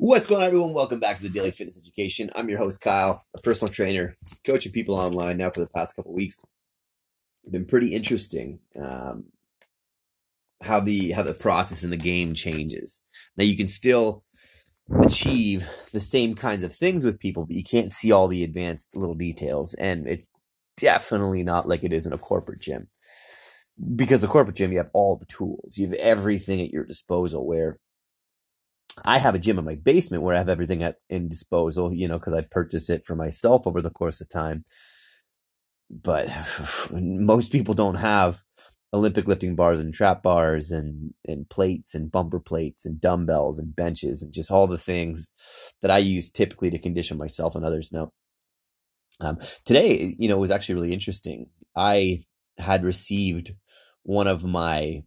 What's going on, everyone? Welcome back to the Daily Fitness Education. I'm your host, Kyle, a personal trainer, coaching people online now for the past couple weeks. It's been pretty interesting um, how the how the process in the game changes. Now you can still achieve the same kinds of things with people, but you can't see all the advanced little details, and it's definitely not like it is in a corporate gym. Because the corporate gym, you have all the tools, you have everything at your disposal. Where I have a gym in my basement where I have everything at in disposal, you know, because I purchased it for myself over the course of time. But most people don't have Olympic lifting bars and trap bars and, and plates and bumper plates and dumbbells and benches and just all the things that I use typically to condition myself and others. Now, um, today, you know, was actually really interesting. I had received one of my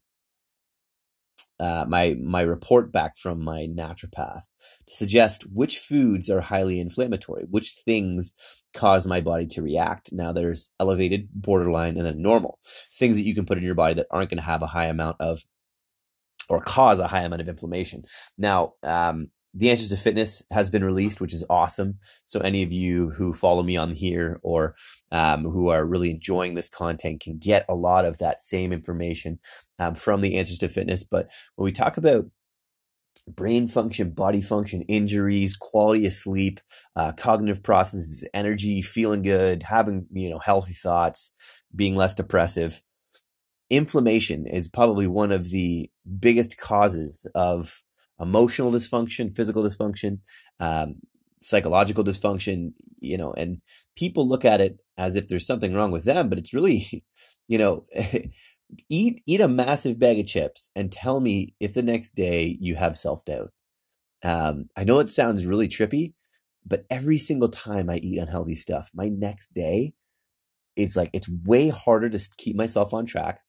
uh, my my report back from my naturopath to suggest which foods are highly inflammatory, which things cause my body to react. Now there's elevated, borderline, and then normal things that you can put in your body that aren't going to have a high amount of or cause a high amount of inflammation. Now, um, the answers to fitness has been released, which is awesome. So any of you who follow me on here or um, who are really enjoying this content can get a lot of that same information um, from the answers to fitness. But when we talk about brain function, body function, injuries, quality of sleep, uh, cognitive processes, energy, feeling good, having you know healthy thoughts, being less depressive. Inflammation is probably one of the biggest causes of emotional dysfunction, physical dysfunction, um, psychological dysfunction, you know, and people look at it as if there's something wrong with them, but it's really, you know, eat eat a massive bag of chips and tell me if the next day you have self doubt. Um, I know it sounds really trippy, but every single time I eat unhealthy stuff, my next day, it's like it's way harder to keep myself on track.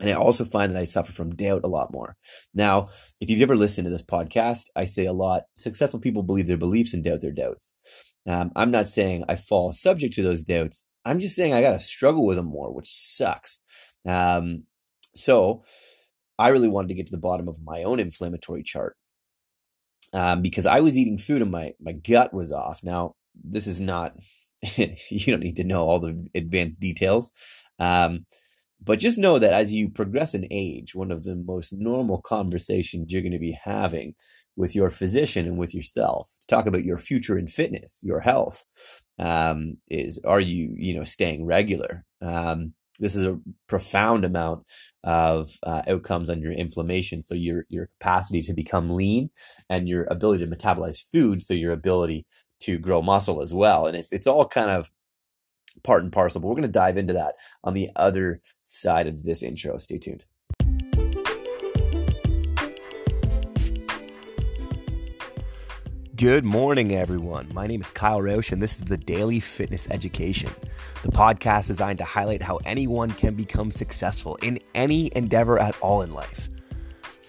And I also find that I suffer from doubt a lot more. Now, if you've ever listened to this podcast, I say a lot successful people believe their beliefs and doubt their doubts. Um, I'm not saying I fall subject to those doubts. I'm just saying I got to struggle with them more, which sucks. Um, so I really wanted to get to the bottom of my own inflammatory chart um, because I was eating food and my, my gut was off. Now, this is not, you don't need to know all the advanced details. Um, but just know that as you progress in age, one of the most normal conversations you're going to be having with your physician and with yourself to talk about your future in fitness, your health, um, is are you you know staying regular? Um, this is a profound amount of uh, outcomes on your inflammation. So your your capacity to become lean and your ability to metabolize food. So your ability to grow muscle as well. And it's it's all kind of part and parcel, but we're going to dive into that on the other side of this intro. Stay tuned. Good morning, everyone. My name is Kyle Roche, and this is the Daily Fitness Education, the podcast designed to highlight how anyone can become successful in any endeavor at all in life.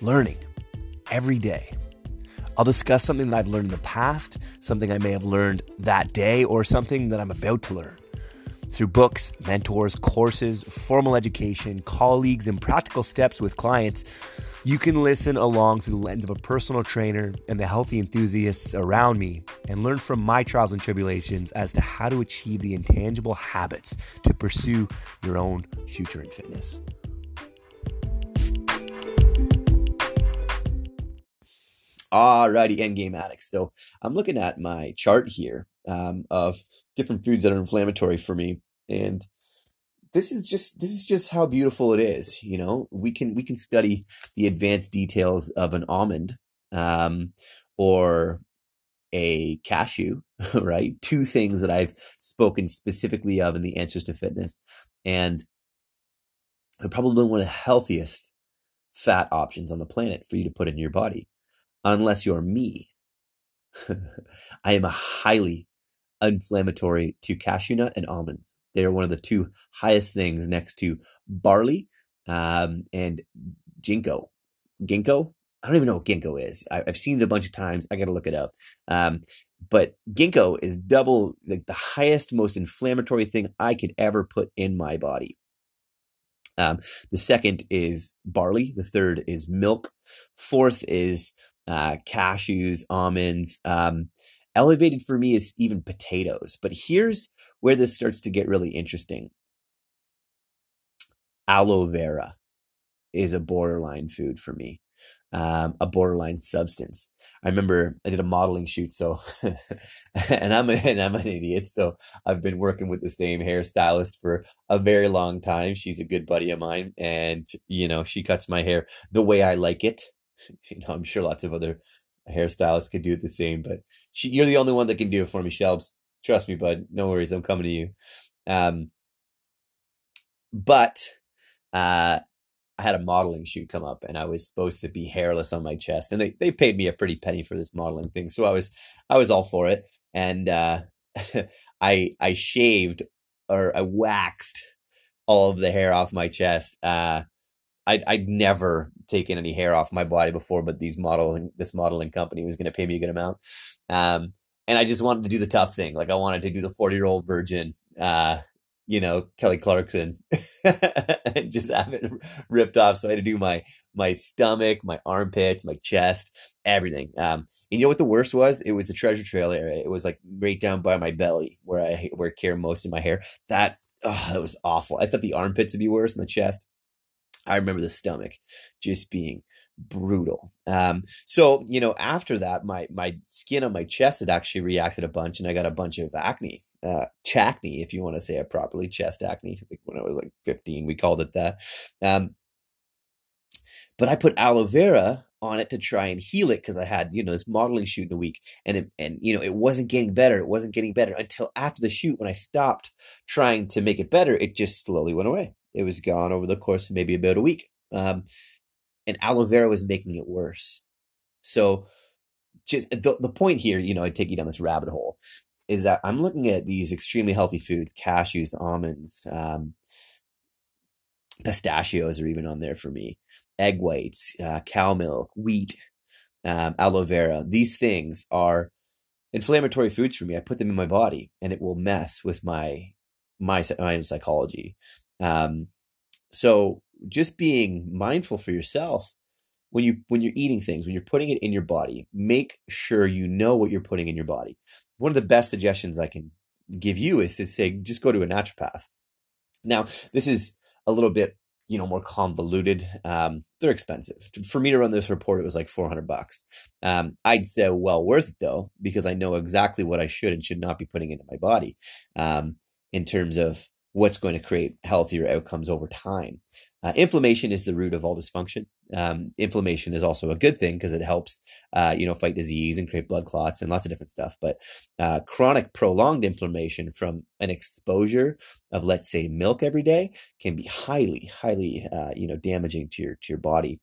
Learning every day. I'll discuss something that I've learned in the past, something I may have learned that day, or something that I'm about to learn. Through books, mentors, courses, formal education, colleagues, and practical steps with clients, you can listen along through the lens of a personal trainer and the healthy enthusiasts around me and learn from my trials and tribulations as to how to achieve the intangible habits to pursue your own future in fitness. Alrighty, endgame addicts. So I'm looking at my chart here um, of different foods that are inflammatory for me. And this is just this is just how beautiful it is you know? We can we can study the advanced details of an almond um, or a cashew right? Two things that i've spoken specifically of in the answers to fitness. And they're probably one of the healthiest fat options on the planet for you to put in your body unless you're me. I am a highly inflammatory to cashew nut and almonds. They are one of the two highest things next to barley um, and ginkgo. Ginkgo? I don't even know what ginkgo is. I, have seen it a bunch of times. I got to look it up. Um, but ginkgo is double the highest, most inflammatory thing I could ever put in my body. Um, the second is barley. The third is milk. Fourth is uh, cashews, almonds. Um, elevated for me is even potatoes. But here's where this starts to get really interesting. Aloe vera is a borderline food for me, um, a borderline substance. I remember I did a modeling shoot, so and I'm a, and I'm an idiot, so I've been working with the same hairstylist for a very long time. She's a good buddy of mine, and you know she cuts my hair the way I like it. You know, I'm sure lots of other hairstylists could do it the same, but she, you're the only one that can do it for me, Shelbs. Trust me, bud. No worries, I'm coming to you. Um, but uh, I had a modeling shoot come up and I was supposed to be hairless on my chest and they, they paid me a pretty penny for this modeling thing. So I was, I was all for it. And, uh, I, I shaved or I waxed all of the hair off my chest. Uh, I, I'd never taken any hair off my body before, but these modeling, this modeling company was going to pay me a good amount. Um, and I just wanted to do the tough thing. Like I wanted to do the 40 year old virgin, uh, you know, Kelly Clarkson and just have it ripped off. So I had to do my, my stomach, my armpits, my chest, everything. Um, and you know what the worst was? It was the treasure trail area. It was like right down by my belly where I, where I care most of my hair. That, oh, that was awful. I thought the armpits would be worse than the chest. I remember the stomach just being brutal. Um, so you know, after that, my my skin on my chest had actually reacted a bunch, and I got a bunch of acne, uh, chacne, if you want to say it properly, chest acne. when I was like fifteen, we called it that. Um, but I put aloe vera on it to try and heal it because I had you know this modeling shoot in a week, and it, and you know it wasn't getting better. It wasn't getting better until after the shoot when I stopped trying to make it better. It just slowly went away. It was gone over the course of maybe about a week. Um, and aloe vera was making it worse. So just the, the point here, you know, I take you down this rabbit hole is that I'm looking at these extremely healthy foods, cashews, almonds, um, pistachios are even on there for me, egg whites, uh, cow milk, wheat, um, aloe vera. These things are inflammatory foods for me. I put them in my body and it will mess with my, my, my psychology. Um, so just being mindful for yourself when you when you're eating things when you're putting it in your body make sure you know what you're putting in your body. One of the best suggestions i can give you is to say just go to a naturopath. Now this is a little bit you know more convoluted. Um, they're expensive. For me to run this report it was like 400 bucks. Um, i'd say well worth it though because i know exactly what i should and should not be putting into my body um, in terms of what's going to create healthier outcomes over time uh, inflammation is the root of all dysfunction. Um, inflammation is also a good thing because it helps, uh, you know, fight disease and create blood clots and lots of different stuff. But uh, chronic, prolonged inflammation from an exposure of, let's say, milk every day can be highly, highly, uh, you know, damaging to your to your body.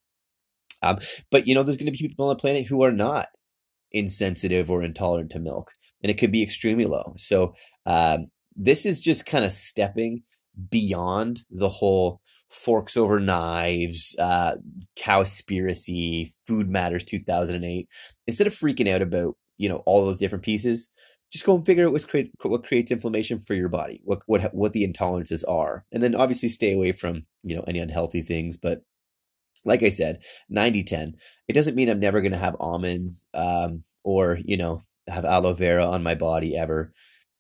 Um, but you know, there's going to be people on the planet who are not insensitive or intolerant to milk, and it could be extremely low. So um, this is just kind of stepping beyond the whole Forks Over Knives, uh, Cowspiracy, Food Matters 2008. Instead of freaking out about, you know, all those different pieces, just go and figure out what, create, what creates inflammation for your body, what, what, what the intolerances are. And then obviously stay away from, you know, any unhealthy things. But like I said, 90 10. It doesn't mean I'm never going to have almonds um, or, you know, have aloe vera on my body ever.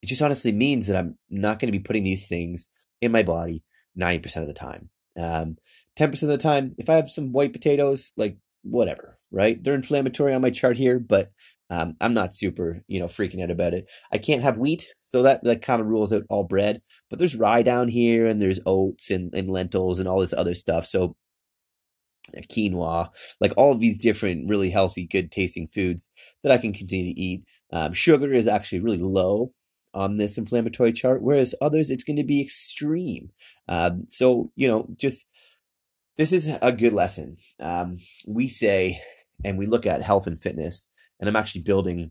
It just honestly means that I'm not going to be putting these things in my body 90% of the time. Um, 10% of the time, if I have some white potatoes, like whatever, right? They're inflammatory on my chart here, but um, I'm not super, you know, freaking out about it. I can't have wheat, so that, that kind of rules out all bread. But there's rye down here, and there's oats and, and lentils and all this other stuff. So quinoa, like all of these different, really healthy, good tasting foods that I can continue to eat. Um, sugar is actually really low on this inflammatory chart, whereas others it's going to be extreme. Um, so, you know, just this is a good lesson. Um, we say, and we look at health and fitness, and I'm actually building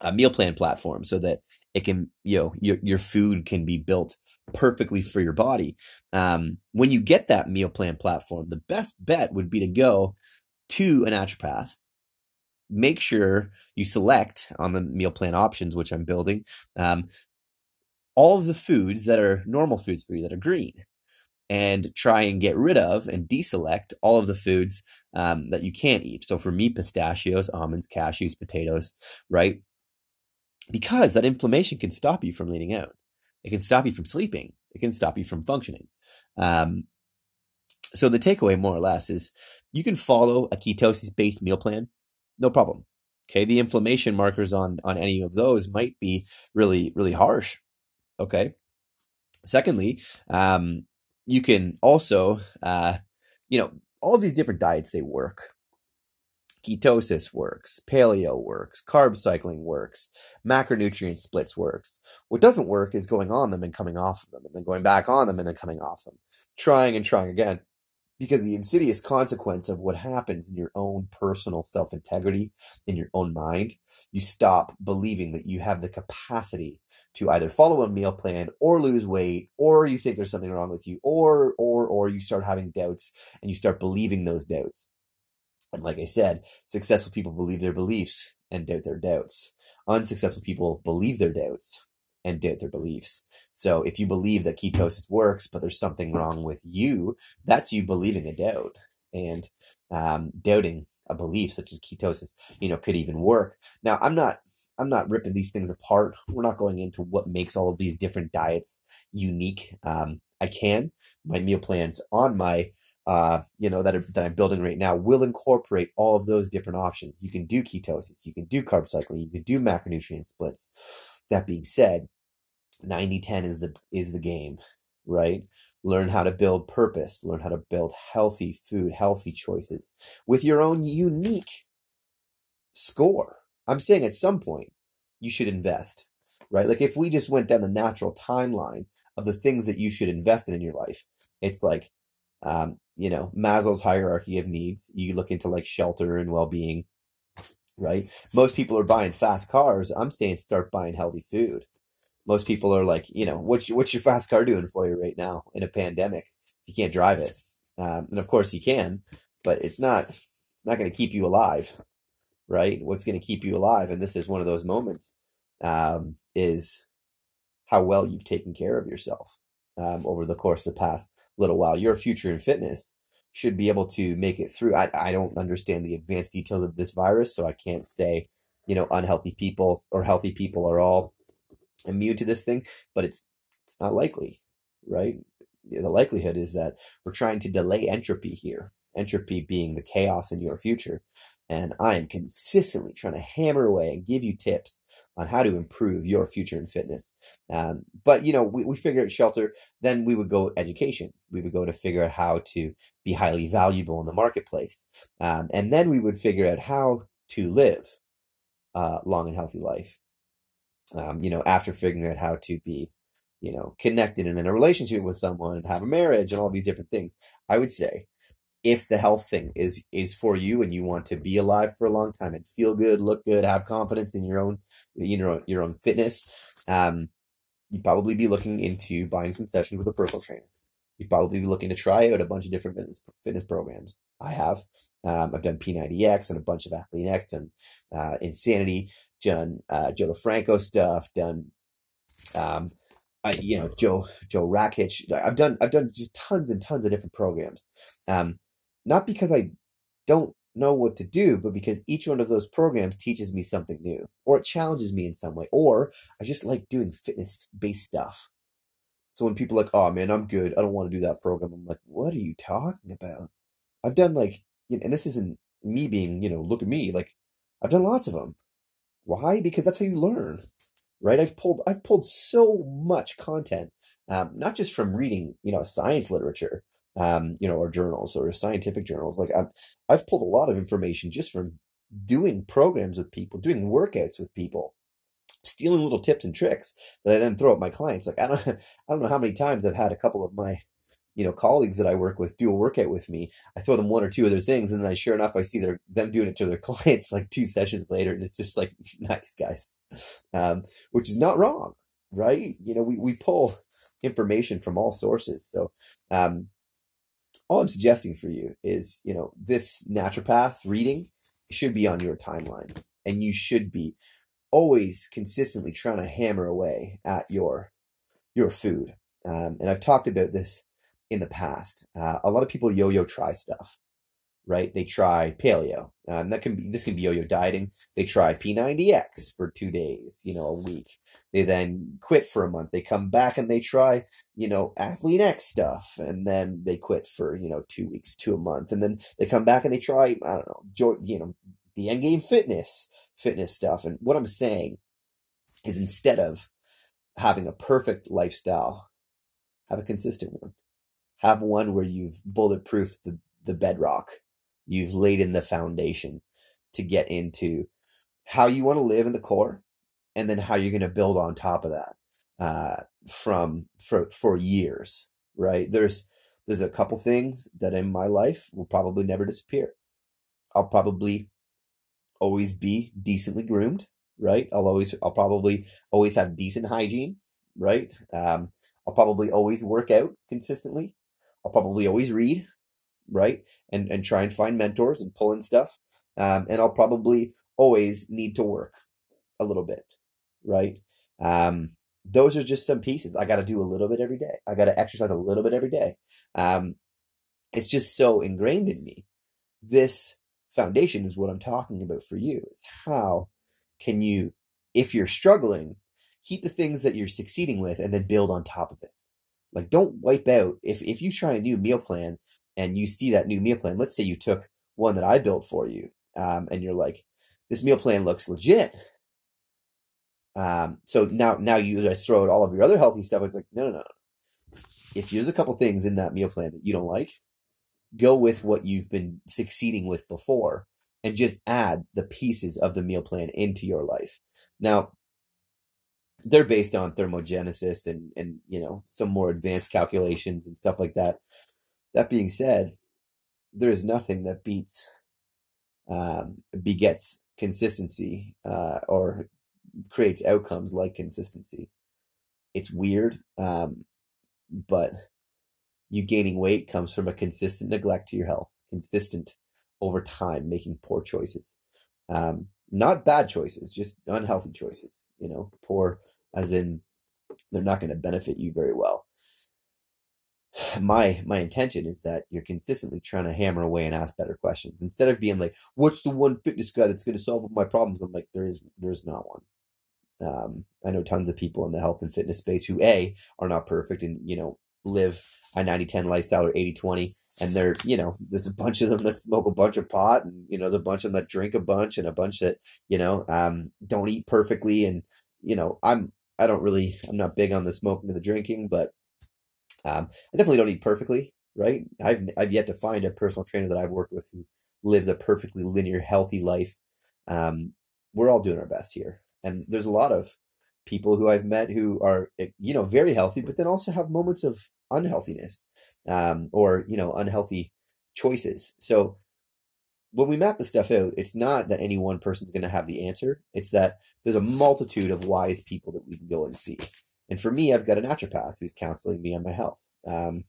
a meal plan platform so that it can, you know, your, your food can be built perfectly for your body. Um, when you get that meal plan platform, the best bet would be to go to a naturopath make sure you select on the meal plan options, which I'm building, um, all of the foods that are normal foods for you that are green. and try and get rid of and deselect all of the foods um, that you can't eat. So for me, pistachios, almonds, cashews, potatoes, right? Because that inflammation can stop you from leaning out. It can stop you from sleeping. It can stop you from functioning. Um, so the takeaway, more or less, is you can follow a ketosis based meal plan, no problem. Okay, the inflammation markers on on any of those might be really really harsh. Okay. Secondly, um, you can also, uh, you know, all of these different diets they work. Ketosis works, paleo works, carb cycling works, macronutrient splits works. What doesn't work is going on them and coming off of them, and then going back on them and then coming off them, trying and trying again because the insidious consequence of what happens in your own personal self integrity, in your own mind, you stop believing that you have the capacity to either follow a meal plan or lose weight, or you think there's something wrong with you, or, or, or you start having doubts and you start believing those doubts. And like I said, successful people believe their beliefs and doubt their doubts. Unsuccessful people believe their doubts and their beliefs. So if you believe that ketosis works, but there's something wrong with you, that's you believing a doubt and um, doubting a belief such as ketosis, you know, could even work. Now, I'm not, I'm not ripping these things apart. We're not going into what makes all of these different diets unique. Um, I can. My meal plans on my uh, you know, that, are, that I'm building right now will incorporate all of those different options. You can do ketosis, you can do carb cycling, you can do macronutrient splits. That being said, 90-10 is the is the game, right? Learn how to build purpose, learn how to build healthy food, healthy choices with your own unique score. I'm saying at some point you should invest, right? Like if we just went down the natural timeline of the things that you should invest in in your life, it's like, um, you know, Maslow's hierarchy of needs. You look into like shelter and well being, right? Most people are buying fast cars. I'm saying start buying healthy food most people are like, you know, what's your, what's your fast car doing for you right now in a pandemic? You can't drive it, um, and of course you can, but it's not it's not going to keep you alive, right? What's going to keep you alive, and this is one of those moments, um, is how well you've taken care of yourself um, over the course of the past little while. Your future in fitness should be able to make it through. I, I don't understand the advanced details of this virus, so I can't say, you know, unhealthy people or healthy people are all immune to this thing, but it's it's not likely, right? The likelihood is that we're trying to delay entropy here. Entropy being the chaos in your future. And I am consistently trying to hammer away and give you tips on how to improve your future in fitness. Um, but, you know, we, we figure out shelter, then we would go education. We would go to figure out how to be highly valuable in the marketplace. Um, and then we would figure out how to live a long and healthy life um, you know, after figuring out how to be, you know, connected and in a relationship with someone and have a marriage and all these different things, I would say if the health thing is is for you and you want to be alive for a long time and feel good, look good, have confidence in your own, you know, your own fitness, um, you'd probably be looking into buying some sessions with a personal trainer. You'd probably be looking to try out a bunch of different fitness fitness programs. I have. Um, I've done P90X and a bunch of Athlean X and uh, Insanity done uh, Joe DeFranco stuff, done, um, I, you know, Joe Joe Rakich. I've done I've done just tons and tons of different programs. Um, not because I don't know what to do, but because each one of those programs teaches me something new, or it challenges me in some way, or I just like doing fitness based stuff. So when people are like, "Oh man, I'm good. I don't want to do that program," I'm like, "What are you talking about?" I've done like, and this isn't me being, you know, look at me. Like, I've done lots of them. Why? Because that's how you learn, right? I've pulled I've pulled so much content, um, not just from reading, you know, science literature, um, you know, or journals or scientific journals. Like I've I've pulled a lot of information just from doing programs with people, doing workouts with people, stealing little tips and tricks that I then throw at my clients. Like I don't I don't know how many times I've had a couple of my you know colleagues that I work with do a workout with me. I throw them one or two other things, and then I, sure enough, I see their them doing it to their clients like two sessions later, and it's just like nice guys, um, which is not wrong, right? You know, we we pull information from all sources, so. Um, all I'm suggesting for you is, you know, this naturopath reading should be on your timeline, and you should be always consistently trying to hammer away at your your food. Um, and I've talked about this in the past. Uh, a lot of people yo-yo try stuff, right? They try paleo. Um, that can be this can be yo-yo dieting. They try P90X for two days, you know, a week. They then quit for a month. They come back and they try, you know, Athlean X stuff, and then they quit for you know two weeks to a month, and then they come back and they try, I don't know, you know, the Endgame Fitness fitness stuff. And what I'm saying is instead of having a perfect lifestyle, have a consistent one. Have one where you've bulletproofed the, the bedrock. You've laid in the foundation to get into how you want to live in the core and then how you're going to build on top of that uh, from for for years right? There's there's a couple things that in my life will probably never disappear. I'll probably always be decently groomed right? I'll always i'll probably always have decent hygiene right? Um, i'll probably always work out consistently I'll probably always read, right? And and try and find mentors and pull in stuff. Um, and I'll probably always need to work a little bit, right? Um, those are just some pieces. I got to do a little bit every day. I got to exercise a little bit every day. Um, it's just so ingrained in me. This foundation is what I'm talking about for you. Is how can you, if you're struggling, keep the things that you're succeeding with and then build on top of it. Like, don't wipe out. If, if you try a new meal plan and you see that new meal plan, let's say you took one that I built for you, um, and you're like, this meal plan looks legit. Um, so now, now you just throw out all of your other healthy stuff. It's like, no, no, no. If there's a couple things in that meal plan that you don't like, go with what you've been succeeding with before and just add the pieces of the meal plan into your life. Now, they're based on thermogenesis and and you know some more advanced calculations and stuff like that. That being said, there is nothing that beats um, begets consistency uh, or creates outcomes like consistency. It's weird, um, but you gaining weight comes from a consistent neglect to your health, consistent over time making poor choices. Um, not bad choices, just unhealthy choices, you know, poor as in they're not going to benefit you very well. My my intention is that you're consistently trying to hammer away and ask better questions instead of being like, "What's the one fitness guy that's going to solve all my problems?" I'm like, there is there's not one. Um, I know tons of people in the health and fitness space who a are not perfect and you know live a 90-10 lifestyle or 80-20 and they're you know there's a bunch of them that smoke a bunch of pot and you know there's a bunch of them that drink a bunch and a bunch that you know um, don't eat perfectly and you know i'm I don't really, I'm not big on the smoking or the drinking, but um, I definitely don't eat perfectly, right? I've, I've yet to find a personal trainer that I've worked with who lives a perfectly linear, healthy life. Um, we're all doing our best here. And there's a lot of people who I've met who are, you know, very healthy, but then also have moments of unhealthiness um, or, you know, unhealthy choices. So when we map the stuff out, it's not that any one person's going to have the answer. It's that there's a multitude of wise people that we can go and see. And for me, I've got a naturopath who's counseling me on my health. Um,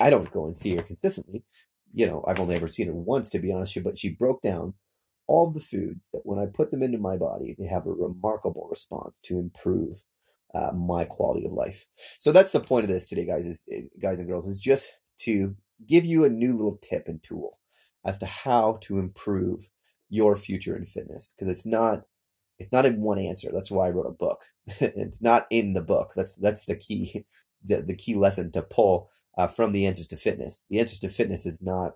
I don't go and see her consistently. You know, I've only ever seen her once, to be honest but she broke down all the foods that when I put them into my body, they have a remarkable response to improve uh, my quality of life. So that's the point of this today, guys, is, guys and girls, is just to give you a new little tip and tool as to how to improve your future in fitness because it's not it's not in one answer. That's why i wrote a book. It's not in the book. That's that's the key the, the key lesson to pull uh, from the answers to fitness. The answers to fitness is not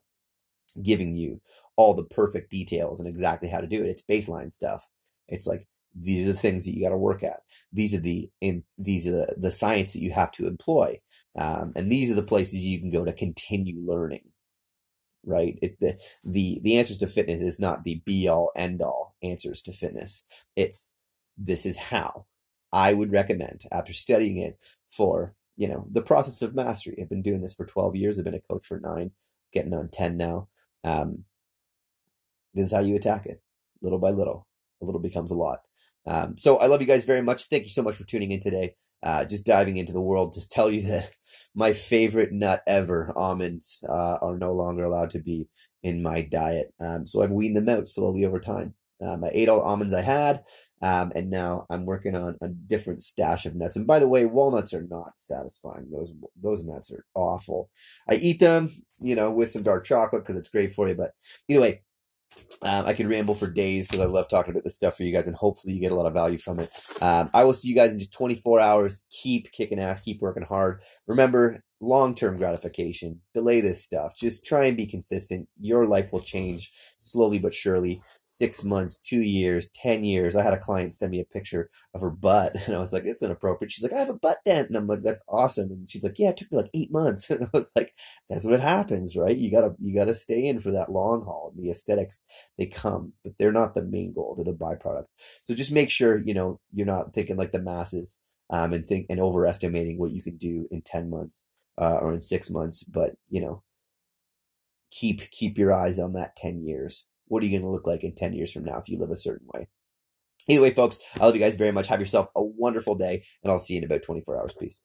giving you all the perfect details and exactly how to do it. It's baseline stuff. It's like these are the things that you got to work at. These are the in these are the, the science that you have to employ. Um, and these are the places you can go to continue learning right? It, the, the, the answers to fitness is not the be all end all answers to fitness. It's this is how I would recommend after studying it for, you know, the process of mastery. I've been doing this for 12 years. I've been a coach for nine, getting on 10 now. Um, this is how you attack it little by little. A little becomes a lot. Um, so I love you guys very much. Thank you so much for tuning in today. Uh, just diving into the world to tell you that my favorite nut ever, almonds, uh, are no longer allowed to be in my diet. Um, so I've weaned them out slowly over time. Um, I ate all the almonds I had, um, and now I'm working on a different stash of nuts. And by the way, walnuts are not satisfying. Those those nuts are awful. I eat them, you know, with some dark chocolate because it's great for you. But either way, um, I could ramble for days because I love talking about this stuff for you guys, and hopefully you get a lot of value from it. Um, I will see you guys in just 24 hours. Keep kicking ass, keep working hard. Remember, long term gratification. Delay this stuff. Just try and be consistent. Your life will change slowly but surely. Six months, two years, 10 years. I had a client send me a picture of her butt, and I was like, it's inappropriate. She's like, I have a butt dent. And I'm like, that's awesome. And she's like, yeah, it took me like eight months. And I was like, that's what happens, right? You gotta, you gotta stay in for that long haul. The aesthetics, they come, but they're not the main goal. They're the byproduct. So just make sure, you know, you're not thinking like the masses. Um, and think and overestimating what you can do in 10 months uh, or in six months, but you know, keep keep your eyes on that ten years. What are you going to look like in ten years from now if you live a certain way? Either way, folks, I love you guys very much. Have yourself a wonderful day, and I'll see you in about 24 hours. Peace.